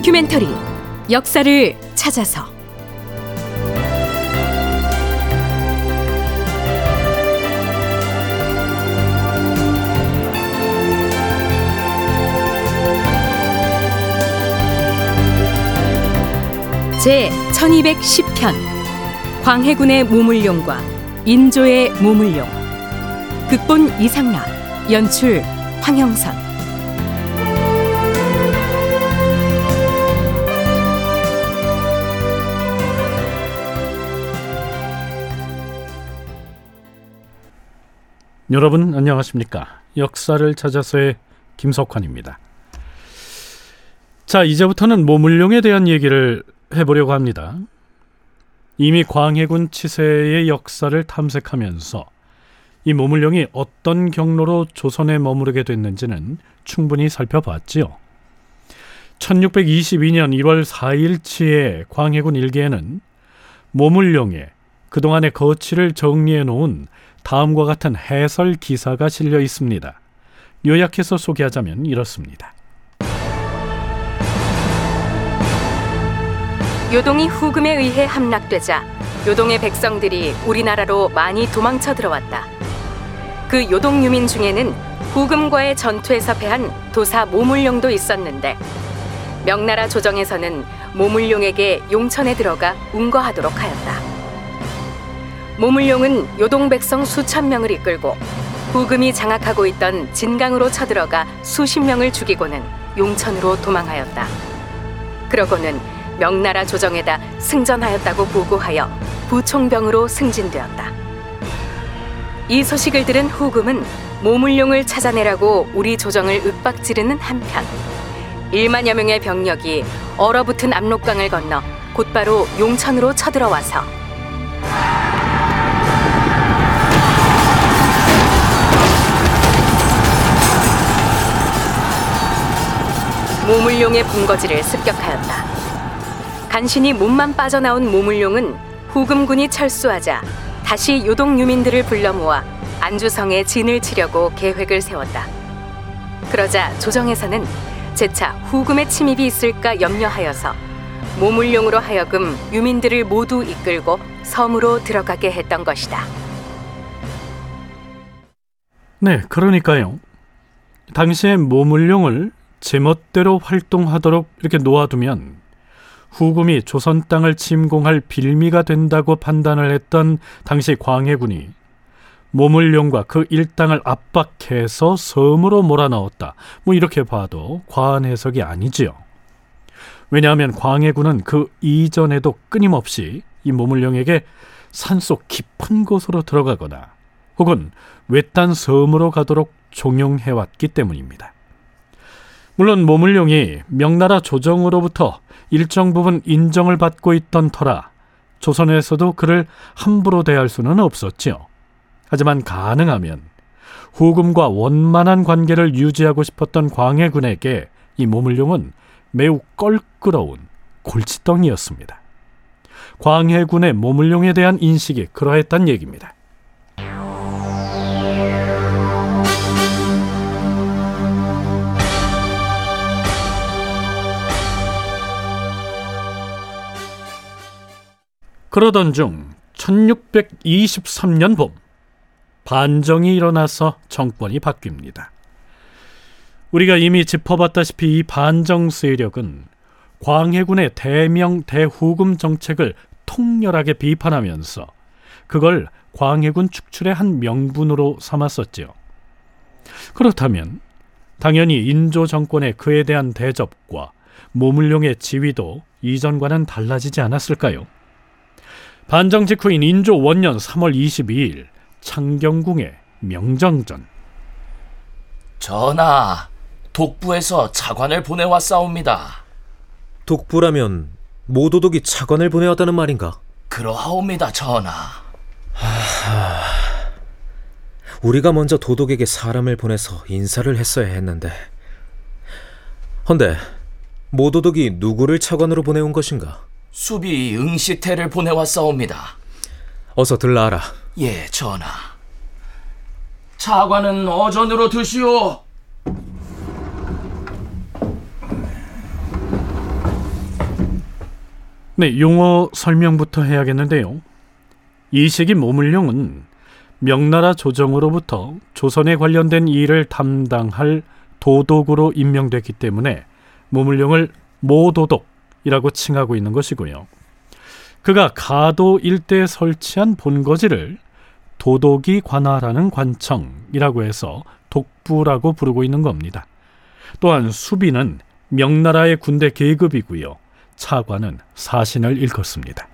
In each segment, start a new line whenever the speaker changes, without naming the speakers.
다큐멘터리 역사를 찾아서. 제 1210편 광해군의 모물룡과 인조의 모물룡. 극본 이상락 연출 황영선
여러분 안녕하십니까? 역사를 찾아서의 김석환입니다. 자, 이제부터는 모물룡에 대한 얘기를 해보려고 합니다. 이미 광해군 치세의 역사를 탐색하면서 이 모물룡이 어떤 경로로 조선에 머무르게 됐는지는 충분히 살펴봤지요. 1622년 1월 4일치의 광해군 일기에는 모물룡의 그동안의 거취를 정리해 놓은 다음과 같은 해설 기사가 실려 있습니다. 요약해서 소개하자면 이렇습니다.
요동이 후금에 의해 함락되자 요동의 백성들이 우리나라로 많이 도망쳐 들어왔다. 그 요동 유민 중에는 후금과의 전투에서 패한 도사 모물룡도 있었는데 명나라 조정에서는 모물룡에게 용천에 들어가 운거하도록 하였다. 모물룡은 요동 백성 수천 명을 이끌고 후금이 장악하고 있던 진강으로 쳐들어가 수십 명을 죽이고는 용천으로 도망하였다. 그러고는 명나라 조정에다 승전하였다고 보고하여 부총병으로 승진되었다. 이 소식을 들은 후금은 모물룡을 찾아내라고 우리 조정을 윽박지르는 한편 1만여 명의 병력이 얼어붙은 압록강을 건너 곧바로 용천으로 쳐들어와서 모물룡의 본거지를 습격하였다. 간신히 몸만 빠져나온 모물룡은 후금군이 철수하자 다시 요동 유민들을 불러 모아 안주성에 진을 치려고 계획을 세웠다. 그러자 조정에서는 재차 후금의 침입이 있을까 염려하여서 모물룡으로 하여금 유민들을 모두 이끌고 섬으로 들어가게 했던 것이다.
네, 그러니까요. 당시에 모물룡을 제멋대로 활동하도록 이렇게 놓아두면 후금이 조선 땅을 침공할 빌미가 된다고 판단을 했던 당시 광해군이 모물룡과 그 일당을 압박해서 섬으로 몰아넣었다. 뭐 이렇게 봐도 과한 해석이 아니지요. 왜냐하면 광해군은 그 이전에도 끊임없이 이 모물룡에게 산속 깊은 곳으로 들어가거나 혹은 외딴 섬으로 가도록 종용해왔기 때문입니다. 물론 모물룡이 명나라 조정으로부터 일정 부분 인정을 받고 있던 터라 조선에서도 그를 함부로 대할 수는 없었지요. 하지만 가능하면 후금과 원만한 관계를 유지하고 싶었던 광해군에게 이 모물룡은 매우 껄끄러운 골칫덩이였습니다. 광해군의 모물룡에 대한 인식이 그러했단 얘기입니다. 그러던 중 1623년 봄 반정이 일어나서 정권이 바뀝니다. 우리가 이미 짚어봤다시피 이 반정 세력은 광해군의 대명 대후금 정책을 통렬하게 비판하면서 그걸 광해군 축출의 한 명분으로 삼았었지요. 그렇다면 당연히 인조 정권의 그에 대한 대접과 모물룡의 지위도 이전과는 달라지지 않았을까요? 반정 직후인 인조 원년 3월 22일 창경궁의 명정전
전하, 독부에서 차관을 보내왔사옵니다.
독부라면 모도독이 차관을 보내왔다는 말인가?
그러하옵니다, 전하.
우리가 먼저 도독에게 사람을 보내서 인사를 했어야 했는데. 헌데 모도독이 누구를 차관으로 보내온 것인가?
수비 응시태를 보내왔사옵니다.
어서 들라하라.
예, 전하. 차관은 어전으로 드시오.
네, 용어 설명부터 해야겠는데요. 이 시기 모물룡은 명나라 조정으로부터 조선에 관련된 일을 담당할 도독으로 임명됐기 때문에 모물룡을 모도독 이라고 칭하고 있는 것이고요. 그가 가도 일대에 설치한 본거지를 도독이 관할하는 관청이라고 해서 독부라고 부르고 있는 겁니다. 또한 수비는 명나라의 군대 계급이고요. 차관은 사신을 일컫습니다.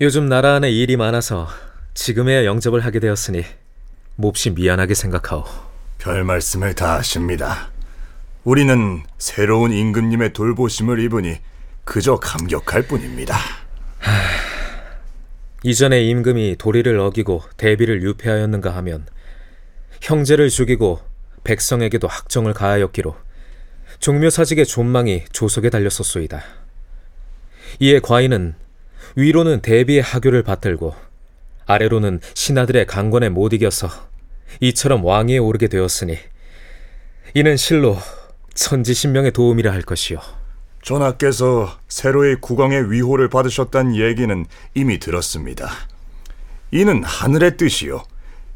요즘 나라 안에 일이 많아서 지금에야 영접을 하게 되었으니 몹시 미안하게 생각하오.
별 말씀을 다 하십니다. 우리는 새로운 임금님의 돌보심을 입으니 그저 감격할 뿐입니다.
이전에 임금이 도리를 어기고 대비를 유폐하였는가 하면 형제를 죽이고 백성에게도 학정을 가하였기로 종묘사직의 존망이 조속에 달렸었소이다. 이에 과인은 위로는 대비의 하교를 받들고 아래로는 신하들의 강권에 못 이겨서 이처럼 왕위에 오르게 되었으니 이는 실로 천지신명의 도움이라 할 것이요.
전하께서 새로의 국왕의 위호를 받으셨다는 얘기는 이미 들었습니다. 이는 하늘의 뜻이요.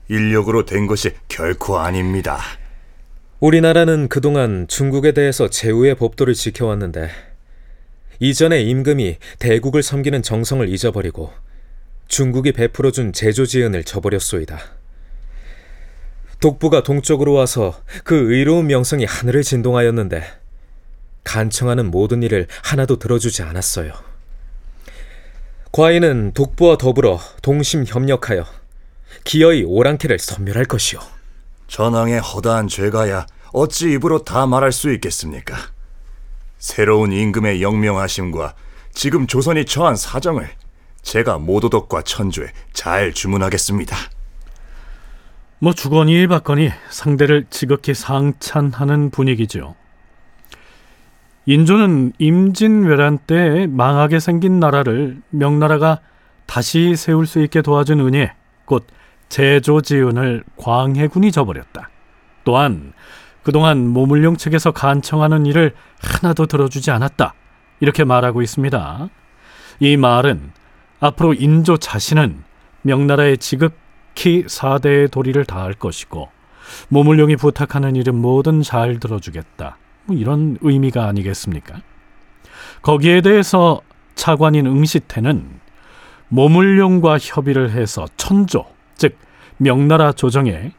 인력으로 된 것이 결코 아닙니다.
우리나라는 그동안 중국에 대해서 제후의 법도를 지켜왔는데 이전에 임금이 대국을 섬기는 정성을 잊어버리고 중국이 베풀어준 제조지은을 저버렸소이다. 독부가 동쪽으로 와서 그 의로운 명성이 하늘을 진동하였는데 간청하는 모든 일을 하나도 들어주지 않았어요. 과인은 독부와 더불어 동심 협력하여 기어이 오랑캐를 섬멸할 것이오.
전왕의 허다한 죄가야 어찌 입으로 다 말할 수 있겠습니까? 새로운 임금의 영명하심과 지금 조선이 처한 사정을 제가 모도덕과 천주에 잘 주문하겠습니다.
뭐 주거니 받거니 상대를 지극히 상찬하는 분위기죠. 인조는 임진왜란 때 망하게 생긴 나라를 명나라가 다시 세울 수 있게 도와준 은혜, 곧 제조지은을 광해군이 저버렸다. 또한 그동안 모물룡 측에서 간청하는 일을 하나도 들어주지 않았다. 이렇게 말하고 있습니다. 이 말은 앞으로 인조 자신은 명나라의 지극 히 사대의 도리를 다할 것이고 모물룡이 부탁하는 일은 뭐든 잘 들어주겠다. 뭐 이런 의미가 아니겠습니까? 거기에 대해서 차관인 응시태는 모물룡과 협의를 해서 천조, 즉 명나라 조정에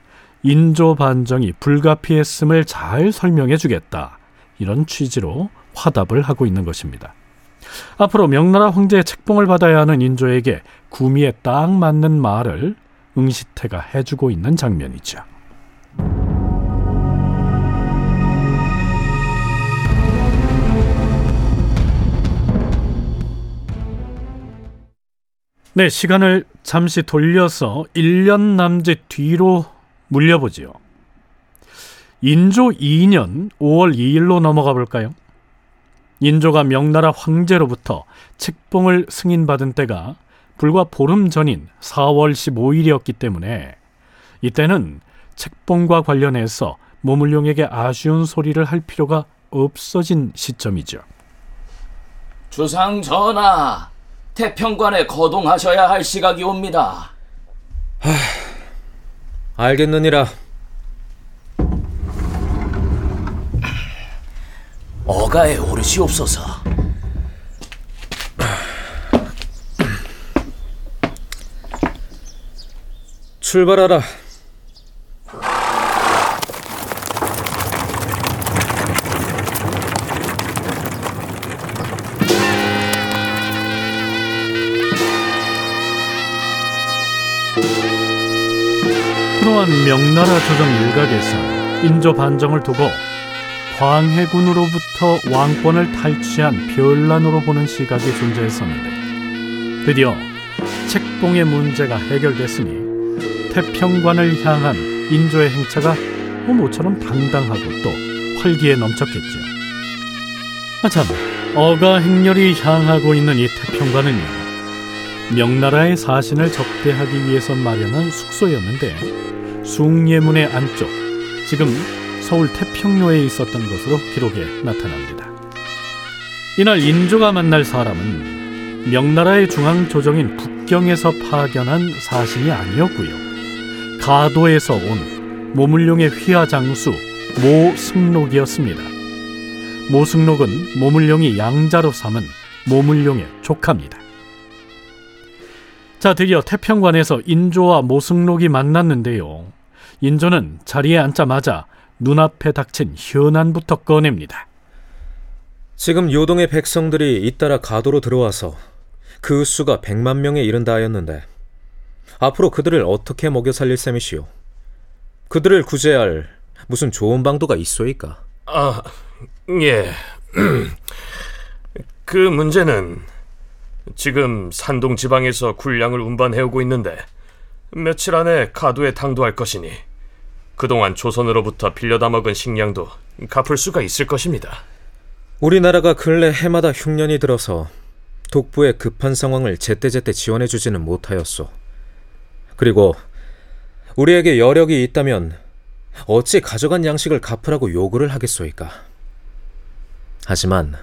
인조 반정이 불가피했음을 잘 설명해 주겠다. 이런 취지로 화답을 하고 있는 것입니다. 앞으로 명나라 황제의 책봉을 받아야 하는 인조에게 구미에 딱 맞는 말을 응시태가 해주고 있는 장면이죠. 네, 시간을 잠시 돌려서 1년 남짓 뒤로 물려보지요. 인조 2년 5월 2일로 넘어가 볼까요? 인조가 명나라 황제로부터 책봉을 승인받은 때가 불과 보름 전인 4월 15일이었기 때문에 이때는 책봉과 관련해서 모물룡에게 아쉬운 소리를 할 필요가 없어진 시점이죠.
주상 전하, 태평관에 거동하셔야 할 시각이 옵니다.
알겠느니라.
어가에 오르시옵소서.
출발하라.
그러한 명나라 조정 일각에서 인조 반정을 두고 광해군으로부터 왕권을 탈취한 별난으로 보는 시각이 존재했었는데 드디어 책봉의 문제가 해결됐으니 태평관을 향한 인조의 행차가 뭐 모처럼 당당하고 또 활기에 넘쳤겠죠. 아참 어가 행렬이 향하고 있는 이 태평관은요 명나라의 사신을 접대하기 위해서 마련한 숙소였는데 숭례문의 안쪽 지금 서울 태평로에 있었던 것으로 기록에 나타납니다. 이날 인조가 만날 사람은 명나라의 중앙 조정인 북경에서 파견한 사신이 아니었고요. 가도에서 온 모물룡의 휘하 장수 모승록이었습니다. 모승록은 모물룡이 양자로 삼은 모물룡의 조카입니다. 자, 드디어 태평관에서 인조와 모승록이 만났는데요. 인조는 자리에 앉자마자 눈앞에 닥친 현안부터 꺼냅니다.
지금 요동의 백성들이 잇따라 가도로 들어와서 그 수가 백만 명에 이른다 하였는데 앞으로 그들을 어떻게 먹여 살릴 셈이시오? 그들을 구제할 무슨 좋은 방도가 있소이까?
아, 예. 그 문제는 지금 산동 지방에서 군량을 운반해오고 있는데 며칠 안에 가도에 당도할 것이니 그동안 조선으로부터 빌려다 먹은 식량도 갚을 수가 있을 것입니다.
우리나라가 근래 해마다 흉년이 들어서 독부의 급한 상황을 제때제때 지원해주지는 못하였소. 그리고 우리에게 여력이 있다면 어찌 가져간 양식을 갚으라고 요구를 하겠소이까? 하지만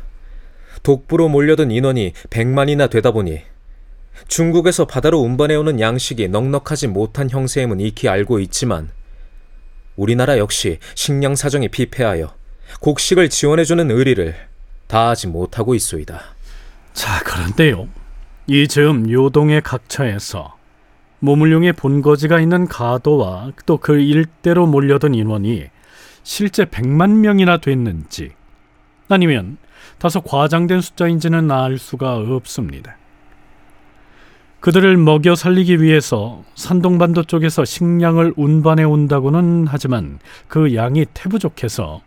독부로 몰려든 인원이 100만이나 되다 보니 중국에서 바다로 운반해오는 양식이 넉넉하지 못한 형세임은 익히 알고 있지만 우리나라 역시 식량 사정이 피폐하여 곡식을 지원해주는 의리를 다하지 못하고 있소이다.
자, 그런데요. 이 즈음 요동의 각처에서 모물룡의 본거지가 있는 가도와 또 그 일대로 몰려든 인원이 실제 100만 명이나 됐는지 아니면 다소 과장된 숫자인지는 알 수가 없습니다. 그들을 먹여 살리기 위해서 산동반도 쪽에서 식량을 운반해 온다고는 하지만 그 양이 태부족해서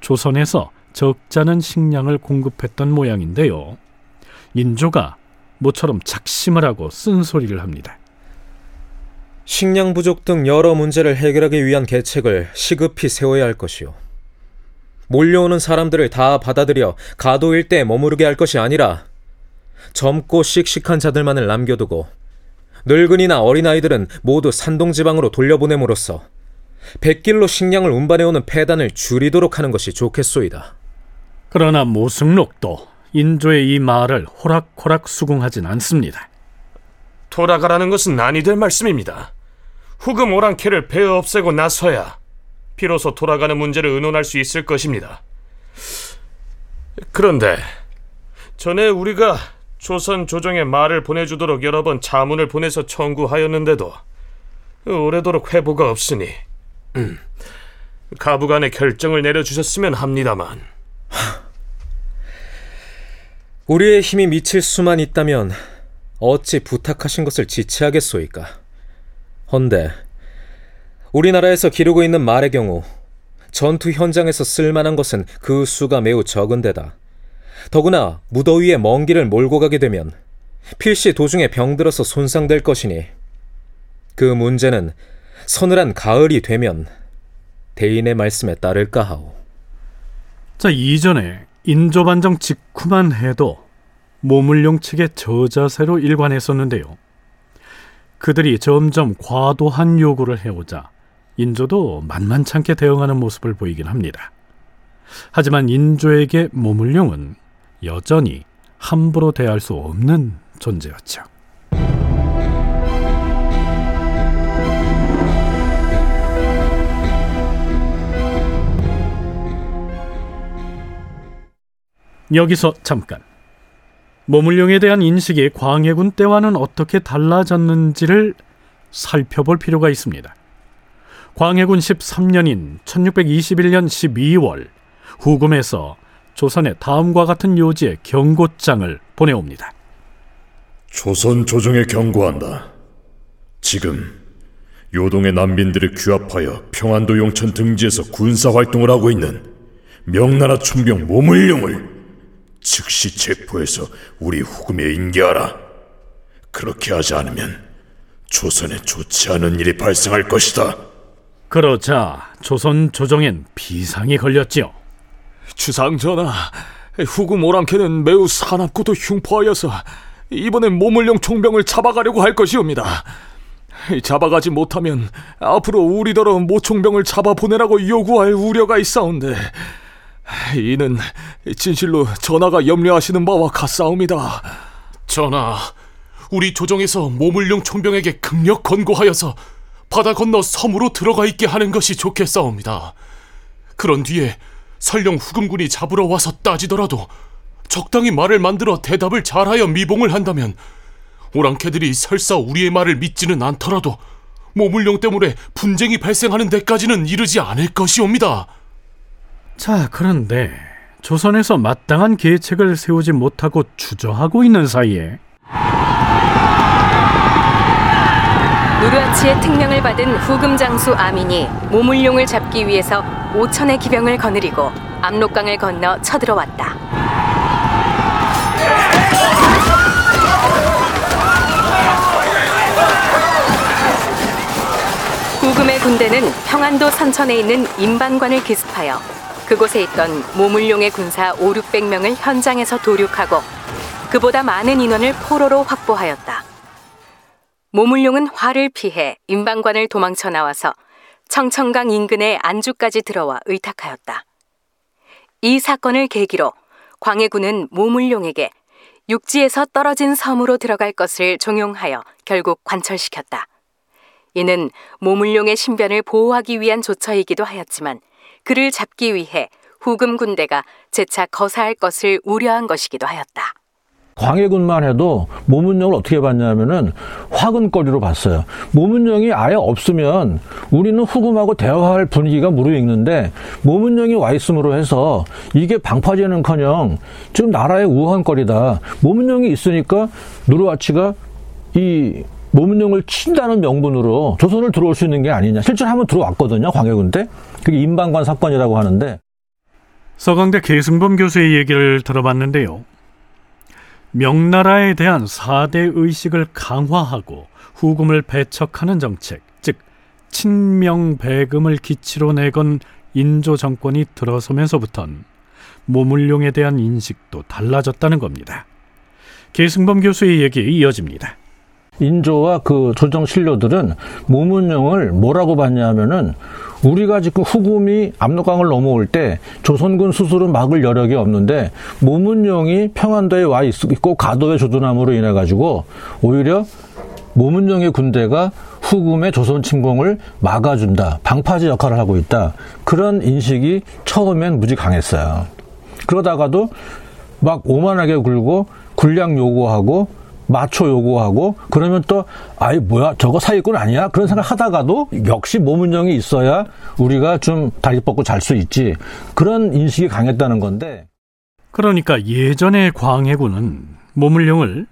조선에서 적잖은 식량을 공급했던 모양인데요. 인조가 모처럼 작심을 하고 쓴소리를 합니다.
식량 부족 등 여러 문제를 해결하기 위한 계책을 시급히 세워야 할 것이요. 몰려오는 사람들을 다 받아들여 가도 일대에 머무르게 할 것이 아니라 젊고 씩씩한 자들만을 남겨두고 늙은이나 어린아이들은 모두 산동지방으로 돌려보냄으로써 백길로 식량을 운반해오는 폐단을 줄이도록 하는 것이 좋겠소이다.
그러나 모승록도 인조의 이 말을 호락호락 수긍하진 않습니다.
돌아가라는 것은 아니 될 말씀입니다. 후금 오랑캐를 베어 없애고 나서야 비로소 돌아가는 문제를 의논할 수 있을 것입니다. 그런데 전에 우리가 조선 조정에 말을 보내주도록 여러 번 자문을 보내서 청구하였는데도 오래도록 회보가 없으니 음, 가부간의 결정을 내려주셨으면 합니다만
우리의 힘이 미칠 수만 있다면 어찌 부탁하신 것을 지체하겠소이까? 헌데 우리나라에서 기르고 있는 말의 경우 전투 현장에서 쓸만한 것은 그 수가 매우 적은 데다 더구나 무더위에 먼 길을 몰고 가게 되면 필시 도중에 병들어서 손상될 것이니 그 문제는 서늘한 가을이 되면 대인의 말씀에 따를까 하오.
자, 이전에 인조반정 직후만 해도 모물룡 측의 저자세로 일관했었는데요. 그들이 점점 과도한 요구를 해오자 인조도 만만찮게 대응하는 모습을 보이긴 합니다. 하지만 인조에게 모물룡은 여전히 함부로 대할 수 없는 존재였죠. 여기서 잠깐 모물룡에 대한 인식이 광해군 때와는 어떻게 달라졌는지를 살펴볼 필요가 있습니다. 광해군 13년인 1621년 12월 후금에서 조선에 다음과 같은 요지의 경고장을 보내옵니다.
조선 조정에 경고한다. 지금 요동의 난민들을 규합하여 평안도 용천 등지에서 군사 활동을 하고 있는 명나라 총병 모물룡을 즉시 체포해서 우리 후금에 인계하라. 그렇게 하지 않으면 조선에 좋지 않은 일이 발생할 것이다.
그러자 조선 조정엔 비상이 걸렸지요.
주상 전하, 후금 오랑캐는 매우 사납고도 흉포하여서 이번엔 모물룡 총병을 잡아가려고 할 것이옵니다. 잡아가지 못하면 앞으로 우리더러 모총병을 잡아 보내라고 요구할 우려가 있사온데 이는 진실로 전하가 염려하시는 바와 같사옵니다.
전하, 우리 조정에서 모물룡 총병에게 극력 권고하여서 바다 건너 섬으로 들어가 있게 하는 것이 좋겠사옵니다. 그런 뒤에 설령 후금군이 잡으러 와서 따지더라도 적당히 말을 만들어 대답을 잘하여 미봉을 한다면 오랑캐들이 설사 우리의 말을 믿지는 않더라도 모물룡 때문에 분쟁이 발생하는 데까지는 이르지 않을 것이옵니다.
자, 그런데 조선에서 마땅한 계책을 세우지 못하고 주저하고 있는 사이에
누르하치의 특명을 받은 후금 장수 아민이 모물룡을 잡기 위해서 5천의 기병을 거느리고 압록강을 건너 쳐들어왔다. 후금의 군대는 평안도 선천에 있는 임반관을 기습하여 그곳에 있던 모물룡의 군사 5, 600명을 현장에서 도륙하고 그보다 많은 인원을 포로로 확보하였다. 모물룡은 화를 피해 임방관을 도망쳐 나와서 청천강 인근의 안주까지 들어와 의탁하였다. 이 사건을 계기로 광해군은 모물룡에게 육지에서 떨어진 섬으로 들어갈 것을 종용하여 결국 관철시켰다. 이는 모물룡의 신변을 보호하기 위한 조처이기도 하였지만 그를 잡기 위해 후금 군대가 재차 거사할 것을 우려한 것이기도 하였다.
광해군만 해도 모문령을 어떻게 봤냐면은 화근거리로 봤어요. 모문령이 아예 없으면 우리는 후금하고 대화할 분위기가 무르익는데 모문령이 와 있음으로 해서 이게 방파제는커녕 지금 나라의 우한거리다. 모문령이 있으니까 누르와치가 이 모문령을 친다는 명분으로 조선을 들어올 수 있는 게 아니냐. 실제로 한번 들어왔거든요. 광해군 때. 그게 임방관 사건이라고 하는데
서강대 계승범 교수의 얘기를 들어봤는데요. 명나라에 대한 사대 의식을 강화하고 후금을 배척하는 정책, 즉 친명배금을 기치로 내건 인조 정권이 들어서면서부턴 모물룡에 대한 인식도 달라졌다는 겁니다. 계승범 교수의 얘기 이어집니다.
인조와 그 조정 신료들은 모문령을 뭐라고 봤냐면은 우리가 지금 후금이 압록강을 넘어올 때 조선군 스스로 막을 여력이 없는데 모문령이 평안도에 와 있고 가도에 주둔함으로 인해 가지고 오히려 모문령의 군대가 후금의 조선 침공을 막아준다 방파제 역할을 하고 있다 그런 인식이 처음엔 무지 강했어요. 그러다가도 막 오만하게 굴고 군량 요구하고 마초 요구하고 그러면 또 아이 뭐야 저거 사기꾼 아니야? 그런 생각 하다가도 역시 모문령이 있어야 우리가 좀 다리 뻗고 잘 수 있지. 그런 인식이 강했다는 건데.
그러니까 예전의 광해군은 모물령을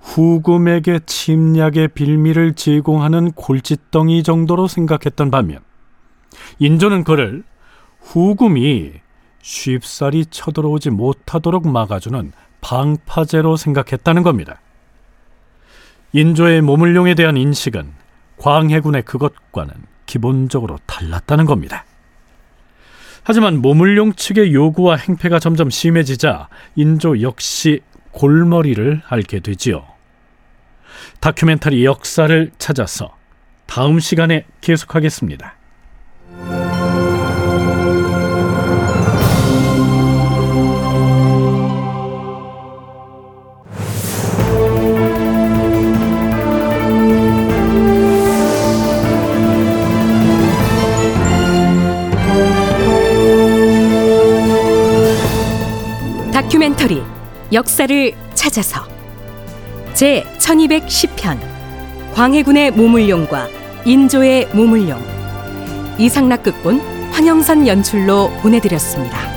후금에게 침략의 빌미를 제공하는 골칫덩이 정도로 생각했던 반면 인조는 그를 후금이 쉽사리 쳐들어오지 못하도록 막아주는 방파제로 생각했다는 겁니다. 인조의 모물룡에 대한 인식은 광해군의 그것과는 기본적으로 달랐다는 겁니다. 하지만 모물룡 측의 요구와 행패가 점점 심해지자 인조 역시 골머리를 앓게 되지요. 다큐멘터리 역사를 찾아서 다음 시간에 계속하겠습니다.
역사를 찾아서 제 1210편 광해군의 모물룡과 인조의 모물룡 이상락 극본 황영선 연출로 보내드렸습니다.